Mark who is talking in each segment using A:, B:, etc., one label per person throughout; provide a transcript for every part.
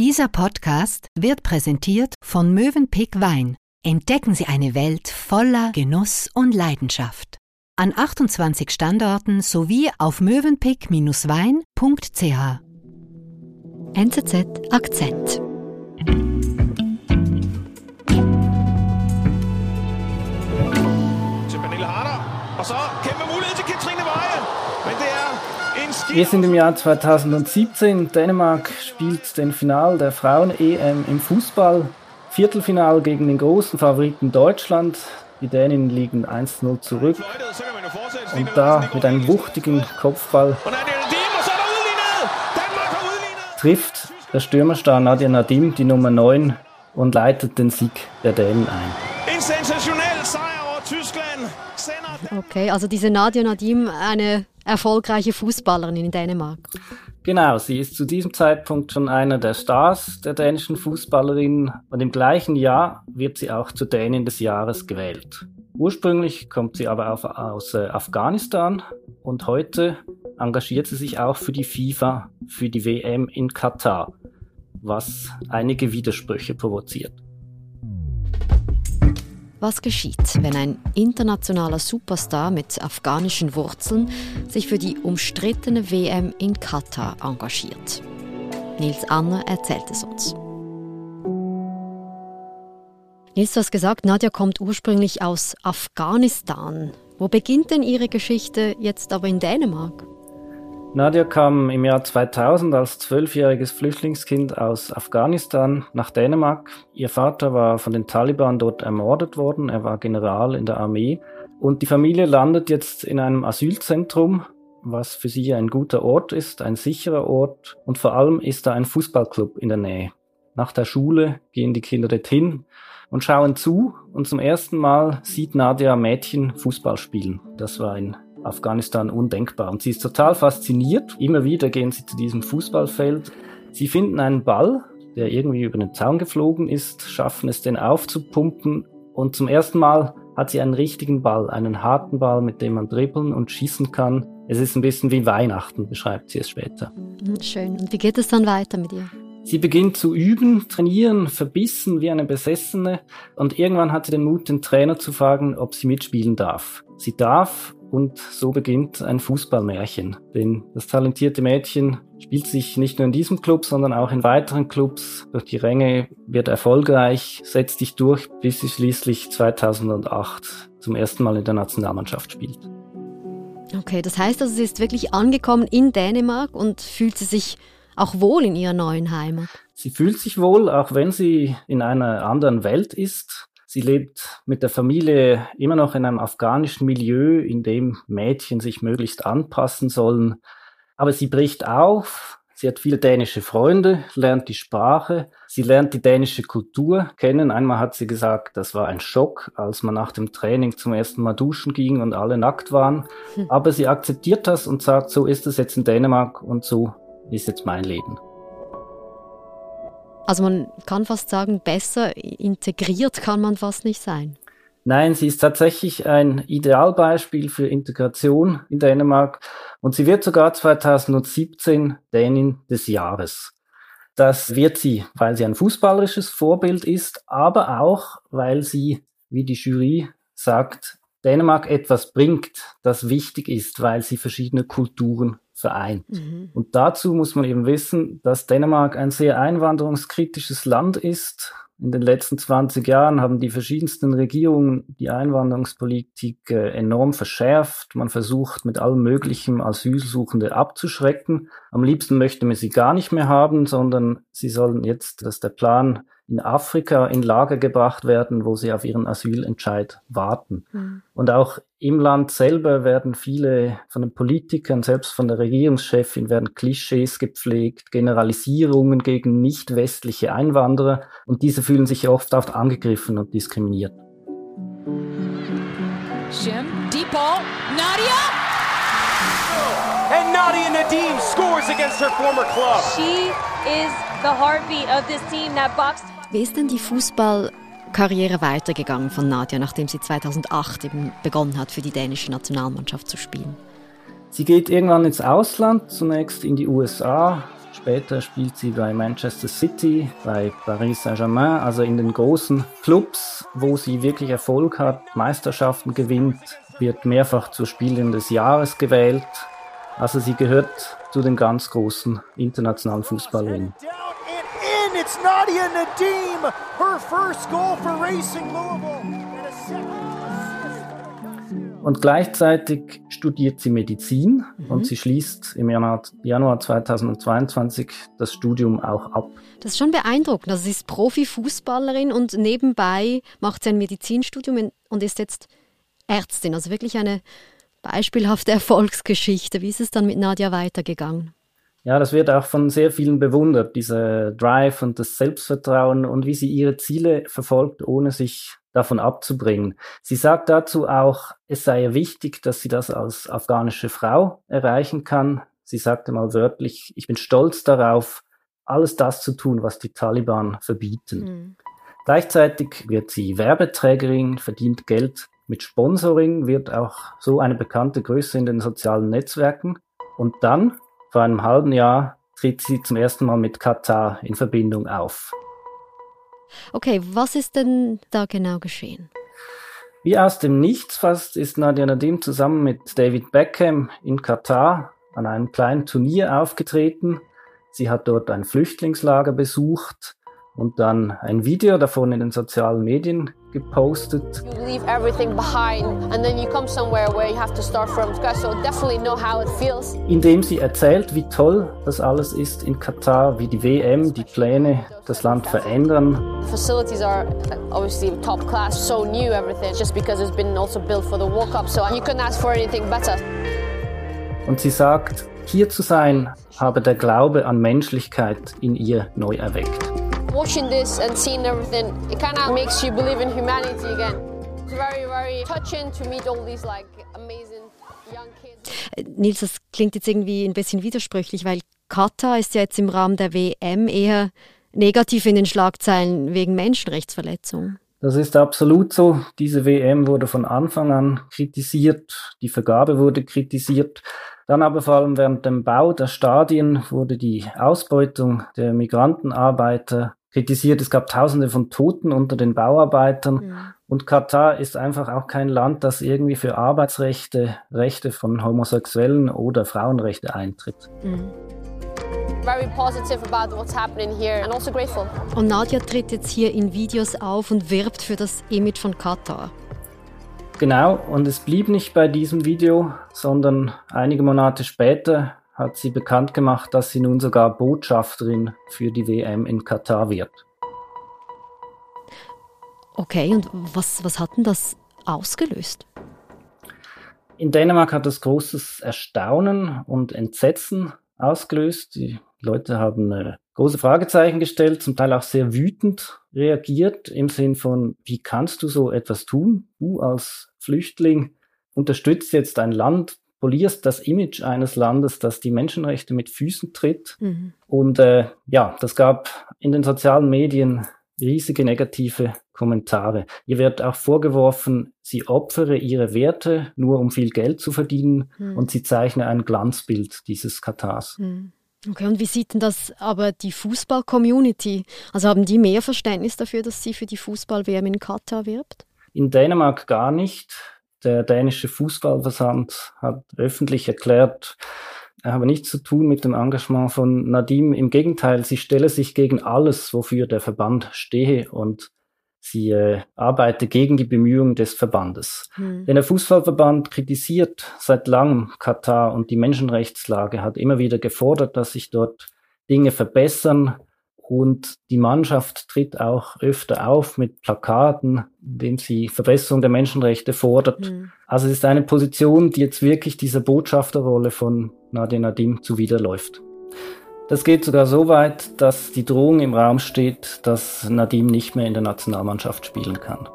A: Dieser Podcast wird präsentiert von Mövenpick Wein. Entdecken Sie eine Welt voller Genuss und Leidenschaft. An 28 Standorten sowie auf mövenpick-wein.ch. NZZ Akzent.
B: Wir sind im Jahr 2017. Dänemark spielt den Final der Frauen-EM im Fußball. Viertelfinal gegen den großen Favoriten Deutschland. Die Dänen liegen 1-0 zurück. Und da mit einem wuchtigen Kopfball trifft der Stürmerstar Nadia Nadim die Nummer 9 und leitet den Sieg der Dänen ein.
C: Okay, also diese Nadia Nadim, eine erfolgreiche Fußballerin in Dänemark.
B: Genau, sie ist zu diesem Zeitpunkt schon einer der Stars der dänischen Fußballerin und im gleichen Jahr wird sie auch zur Dänin des Jahres gewählt. Ursprünglich kommt sie aber auf, aus äh, Afghanistan und heute engagiert sie sich auch für die FIFA, für die WM in Katar, was einige Widersprüche provoziert.
C: Was geschieht, wenn ein internationaler Superstar mit afghanischen Wurzeln sich für die umstrittene WM in Katar engagiert? Nils Anner erzählt es uns. Nils, du hast gesagt, Nadja kommt ursprünglich aus Afghanistan. Wo beginnt denn ihre Geschichte jetzt aber in Dänemark?
B: Nadia kam im Jahr 2000 als zwölfjähriges Flüchtlingskind aus Afghanistan nach Dänemark. Ihr Vater war von den Taliban dort ermordet worden. Er war General in der Armee. Und die Familie landet jetzt in einem Asylzentrum, was für sie ein guter Ort ist, ein sicherer Ort. Und vor allem ist da ein Fußballclub in der Nähe. Nach der Schule gehen die Kinder dorthin und schauen zu. Und zum ersten Mal sieht Nadia Mädchen Fußball spielen. Das war ein Afghanistan undenkbar. Und sie ist total fasziniert. Immer wieder gehen sie zu diesem Fußballfeld. Sie finden einen Ball, der irgendwie über den Zaun geflogen ist, schaffen es, den aufzupumpen. Und zum ersten Mal hat sie einen richtigen Ball, einen harten Ball, mit dem man dribbeln und schießen kann. Es ist ein bisschen wie Weihnachten, beschreibt sie es später.
C: Hm, schön. Und wie geht es dann weiter mit ihr?
B: Sie beginnt zu üben, trainieren, verbissen wie eine Besessene und irgendwann hat sie den Mut, den Trainer zu fragen, ob sie mitspielen darf. Sie darf und so beginnt ein Fußballmärchen. Denn das talentierte Mädchen spielt sich nicht nur in diesem Club, sondern auch in weiteren Clubs durch die Ränge, wird erfolgreich, setzt sich durch, bis sie schließlich 2008 zum ersten Mal in der Nationalmannschaft spielt.
C: Okay, das heißt also, sie ist wirklich angekommen in Dänemark und fühlt sie sich auch wohl in ihrer neuen Heimat.
B: Sie fühlt sich wohl, auch wenn sie in einer anderen Welt ist. Sie lebt mit der Familie immer noch in einem afghanischen Milieu, in dem Mädchen sich möglichst anpassen sollen. Aber sie bricht auf. Sie hat viele dänische Freunde, lernt die Sprache, sie lernt die dänische Kultur kennen. Einmal hat sie gesagt, das war ein Schock, als man nach dem Training zum ersten Mal duschen ging und alle nackt waren. Hm. Aber sie akzeptiert das und sagt, so ist es jetzt in Dänemark und so ist jetzt mein Leben.
C: Also man kann fast sagen, besser integriert kann man fast nicht sein.
B: Nein, sie ist tatsächlich ein Idealbeispiel für Integration in Dänemark und sie wird sogar 2017 Dänin des Jahres. Das wird sie, weil sie ein fußballerisches Vorbild ist, aber auch, weil sie, wie die Jury sagt, Dänemark etwas bringt, das wichtig ist, weil sie verschiedene Kulturen vereint. Mhm. Und dazu muss man eben wissen, dass Dänemark ein sehr einwanderungskritisches Land ist. In den letzten 20 Jahren haben die verschiedensten Regierungen die Einwanderungspolitik äh, enorm verschärft. Man versucht mit allem Möglichen Asylsuchende abzuschrecken. Am liebsten möchte man sie gar nicht mehr haben, sondern sie sollen jetzt, das ist der Plan, in Afrika in Lager gebracht werden, wo sie auf ihren Asylentscheid warten. Mhm. Und auch im Land selber werden viele von den Politikern, selbst von der Regierungschefin, werden Klischees gepflegt, Generalisierungen gegen nicht westliche Einwanderer und diese fühlen sich oft oft angegriffen und diskriminiert. Jim, deep ball, Nadia!
D: And Nadia Nadim scores against her former club.
E: She is the heartbeat of this team that boxed
C: wie ist denn die Fußballkarriere weitergegangen von Nadja, nachdem sie 2008 eben begonnen hat, für die dänische Nationalmannschaft zu spielen?
B: Sie geht irgendwann ins Ausland, zunächst in die USA, Später spielt sie bei Manchester City, bei Paris Saint-Germain, also in den großen Clubs, wo sie wirklich Erfolg hat, Meisterschaften gewinnt, wird mehrfach zur Spielerin des Jahres gewählt. Also sie gehört zu den ganz großen internationalen Fußballerinnen. It's Nadia Nadim, her first goal for Racing Louisville. Und gleichzeitig studiert sie Medizin mhm. und sie schließt im Januar, Januar 2022 das Studium auch ab.
C: Das ist schon beeindruckend. Also sie ist Profifußballerin und nebenbei macht sie ein Medizinstudium und ist jetzt Ärztin. Also wirklich eine beispielhafte Erfolgsgeschichte. Wie ist es dann mit Nadja weitergegangen?
B: Ja, das wird auch von sehr vielen bewundert, dieser Drive und das Selbstvertrauen und wie sie ihre Ziele verfolgt, ohne sich davon abzubringen. Sie sagt dazu auch, es sei ihr wichtig, dass sie das als afghanische Frau erreichen kann. Sie sagte mal wörtlich, ich bin stolz darauf, alles das zu tun, was die Taliban verbieten. Mhm. Gleichzeitig wird sie Werbeträgerin, verdient Geld mit Sponsoring, wird auch so eine bekannte Größe in den sozialen Netzwerken. Und dann vor einem halben Jahr tritt sie zum ersten Mal mit Katar in Verbindung auf.
C: Okay, was ist denn da genau geschehen?
B: Wie aus dem Nichts fast ist Nadia Nadim zusammen mit David Beckham in Katar an einem kleinen Turnier aufgetreten. Sie hat dort ein Flüchtlingslager besucht und dann ein Video davon in den sozialen Medien gepostet. You leave everything behind and then you come somewhere where you have to start from scratch. So definitely know how it feels. Indem sie erzählt, wie toll das alles ist in Katar, wie die WM, die Pläne das Land verändern. The facilities are obviously top class, so new everything, just because it's been also built for the World Cup. So you couldn't ask for anything better. Und sie sagt, hier zu sein, habe der Glaube an Menschlichkeit in ihr neu erweckt watching this and seeing everything, it kind of makes you believe in humanity again. It's very, very touching to meet all these like amazing young kids.
C: Nils, das klingt jetzt irgendwie ein bisschen widersprüchlich, weil Katar ist ja jetzt im Rahmen der WM eher negativ in den Schlagzeilen wegen Menschenrechtsverletzungen.
B: Das ist absolut so. Diese WM wurde von Anfang an kritisiert, die Vergabe wurde kritisiert. Dann aber vor allem während dem Bau der Stadien wurde die Ausbeutung der Migrantenarbeiter kritisiert. Es gab Tausende von Toten unter den Bauarbeitern. Ja. Und Katar ist einfach auch kein Land, das irgendwie für Arbeitsrechte, Rechte von Homosexuellen oder Frauenrechte eintritt. Mhm. Very positive about what's happening here and also grateful.
C: Und Nadia tritt jetzt hier in Videos auf und wirbt für das Image von Katar.
B: Genau, und es blieb nicht bei diesem Video, sondern einige Monate später hat sie bekannt gemacht, dass sie nun sogar Botschafterin für die WM in Katar wird.
C: Okay, und was, was hat denn das ausgelöst?
B: In Dänemark hat das großes Erstaunen und Entsetzen ausgelöst. Die Leute haben äh, große Fragezeichen gestellt, zum Teil auch sehr wütend reagiert im Sinn von, wie kannst du so etwas tun? Du als Flüchtling unterstützt jetzt ein Land, polierst das Image eines Landes, das die Menschenrechte mit Füßen tritt. Mhm. Und äh, ja, das gab in den sozialen Medien riesige negative Kommentare. Ihr wird auch vorgeworfen, sie opfere ihre Werte nur um viel Geld zu verdienen mhm. und sie zeichne ein Glanzbild dieses Katars.
C: Mhm. Okay, und wie sieht denn das aber die Fußball-Community? Also haben die mehr Verständnis dafür, dass sie für die Fußball-WM in Katar wirbt?
B: In Dänemark gar nicht. Der dänische Fußballversand hat öffentlich erklärt, er habe nichts zu tun mit dem Engagement von Nadim. Im Gegenteil, sie stelle sich gegen alles, wofür der Verband stehe und sie äh, arbeite gegen die Bemühungen des Verbandes. Hm. Denn der Fußballverband kritisiert seit langem Katar und die Menschenrechtslage hat immer wieder gefordert, dass sich dort Dinge verbessern. Und die Mannschaft tritt auch öfter auf mit Plakaten, indem sie Verbesserung der Menschenrechte fordert. Mhm. Also es ist eine Position, die jetzt wirklich dieser Botschafterrolle von Nadia Nadim zuwiderläuft. Das geht sogar so weit, dass die Drohung im Raum steht, dass Nadim nicht mehr in der Nationalmannschaft spielen kann.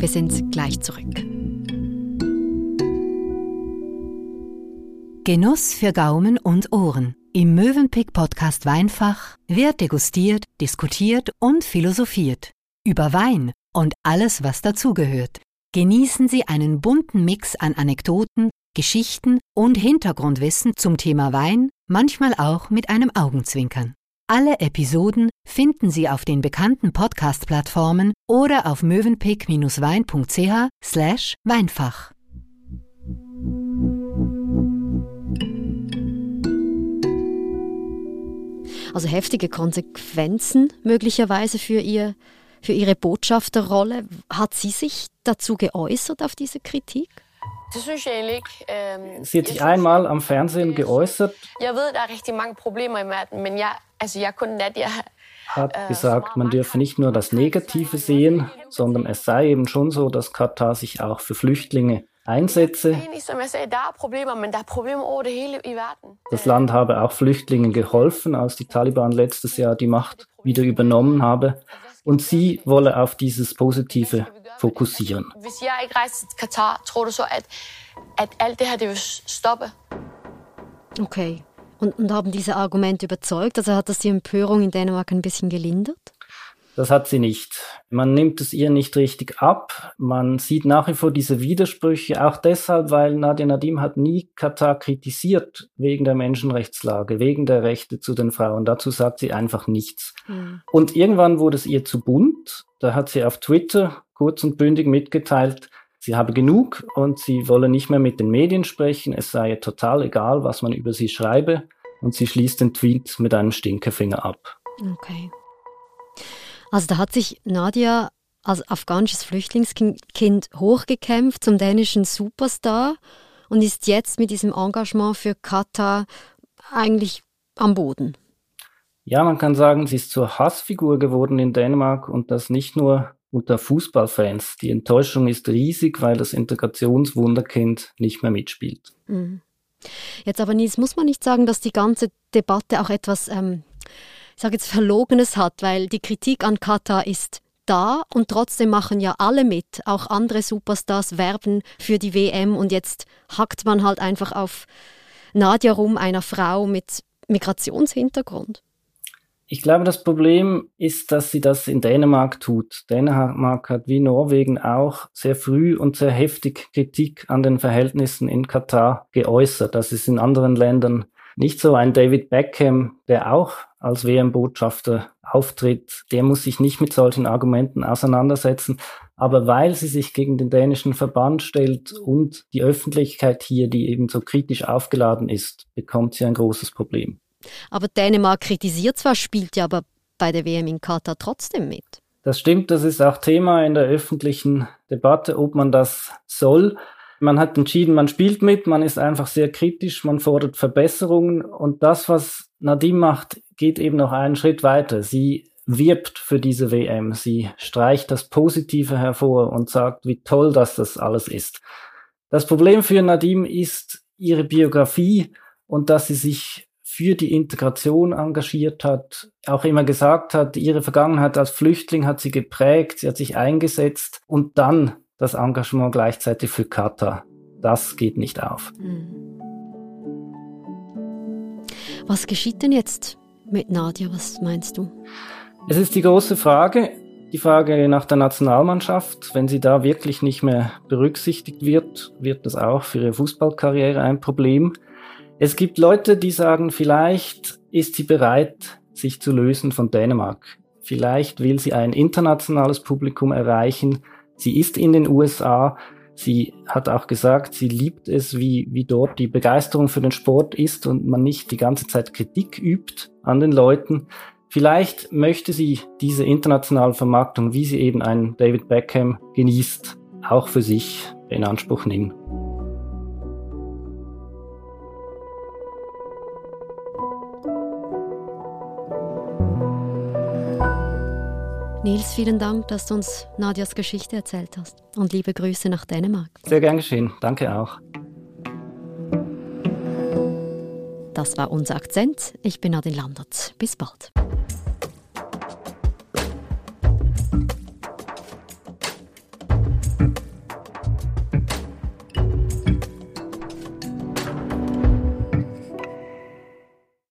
C: Wir sind gleich zurück.
A: Genuss für Gaumen und Ohren. Im Mövenpick Podcast Weinfach wird degustiert, diskutiert und philosophiert. Über Wein und alles, was dazugehört. Genießen Sie einen bunten Mix an Anekdoten, Geschichten und Hintergrundwissen zum Thema Wein, manchmal auch mit einem Augenzwinkern. Alle Episoden finden Sie auf den bekannten Podcast-Plattformen oder auf mövenpick-wein.ch
C: Also heftige Konsequenzen möglicherweise für, ihr, für Ihre Botschafterrolle. Hat sie sich dazu geäußert auf diese Kritik?
B: Ähm, sie hat sich einmal am Fernsehen geäußert. Hat äh, gesagt, man dürfe nicht nur das Negative sehen, sondern es sei eben schon so, dass Katar sich auch für Flüchtlinge einsetze. Das Land habe auch Flüchtlingen geholfen, als die Taliban letztes Jahr die Macht wieder übernommen habe. Und sie wolle auf dieses Positive fokussieren.
C: Okay. Und, und haben diese Argumente überzeugt? Also hat das die Empörung in Dänemark ein bisschen gelindert?
B: Das hat sie nicht. Man nimmt es ihr nicht richtig ab. Man sieht nach wie vor diese Widersprüche, auch deshalb, weil Nadia Nadim hat nie Katar kritisiert wegen der Menschenrechtslage, wegen der Rechte zu den Frauen. Dazu sagt sie einfach nichts. Mhm. Und irgendwann wurde es ihr zu bunt. Da hat sie auf Twitter kurz und bündig mitgeteilt, sie habe genug und sie wolle nicht mehr mit den Medien sprechen. Es sei ihr total egal, was man über sie schreibe. Und sie schließt den Tweet mit einem Stinkefinger ab.
C: Okay. Also da hat sich Nadia als afghanisches Flüchtlingskind hochgekämpft zum dänischen Superstar und ist jetzt mit diesem Engagement für Katar eigentlich am Boden.
B: Ja, man kann sagen, sie ist zur Hassfigur geworden in Dänemark und das nicht nur unter Fußballfans. Die Enttäuschung ist riesig, weil das Integrationswunderkind nicht mehr mitspielt. Mhm.
C: Jetzt aber, Nils, muss man nicht sagen, dass die ganze Debatte auch etwas ähm, sage jetzt, Verlogenes hat, weil die Kritik an Katar ist da und trotzdem machen ja alle mit. Auch andere Superstars werben für die WM und jetzt hackt man halt einfach auf Nadja rum, einer Frau mit Migrationshintergrund.
B: Ich glaube, das Problem ist, dass sie das in Dänemark tut. Dänemark hat wie Norwegen auch sehr früh und sehr heftig Kritik an den Verhältnissen in Katar geäußert. Das ist in anderen Ländern nicht so ein David Beckham, der auch als WM-Botschafter auftritt, der muss sich nicht mit solchen Argumenten auseinandersetzen. Aber weil sie sich gegen den dänischen Verband stellt und die Öffentlichkeit hier, die eben so kritisch aufgeladen ist, bekommt sie ein großes Problem.
C: Aber Dänemark kritisiert zwar, spielt ja aber bei der WM in Katar trotzdem mit.
B: Das stimmt, das ist auch Thema in der öffentlichen Debatte, ob man das soll. Man hat entschieden, man spielt mit, man ist einfach sehr kritisch, man fordert Verbesserungen und das, was Nadim macht, geht eben noch einen Schritt weiter. Sie wirbt für diese WM, sie streicht das Positive hervor und sagt, wie toll dass das alles ist. Das Problem für Nadim ist ihre Biografie und dass sie sich für die Integration engagiert hat, auch immer gesagt hat, ihre Vergangenheit als Flüchtling hat sie geprägt, sie hat sich eingesetzt und dann das Engagement gleichzeitig für Katar. Das geht nicht auf. Hm.
C: Was geschieht denn jetzt mit Nadia? Was meinst du?
B: Es ist die große Frage, die Frage nach der Nationalmannschaft. Wenn sie da wirklich nicht mehr berücksichtigt wird, wird das auch für ihre Fußballkarriere ein Problem. Es gibt Leute, die sagen, vielleicht ist sie bereit, sich zu lösen von Dänemark. Vielleicht will sie ein internationales Publikum erreichen, Sie ist in den USA. Sie hat auch gesagt, sie liebt es, wie, wie dort die Begeisterung für den Sport ist und man nicht die ganze Zeit Kritik übt an den Leuten. Vielleicht möchte sie diese internationale Vermarktung, wie sie eben einen David Beckham genießt, auch für sich in Anspruch nehmen.
C: Nils, vielen Dank, dass du uns Nadias Geschichte erzählt hast. Und liebe Grüße nach Dänemark.
B: Sehr gern geschehen. Danke auch.
C: Das war unser Akzent. Ich bin Nadine Landert. Bis bald.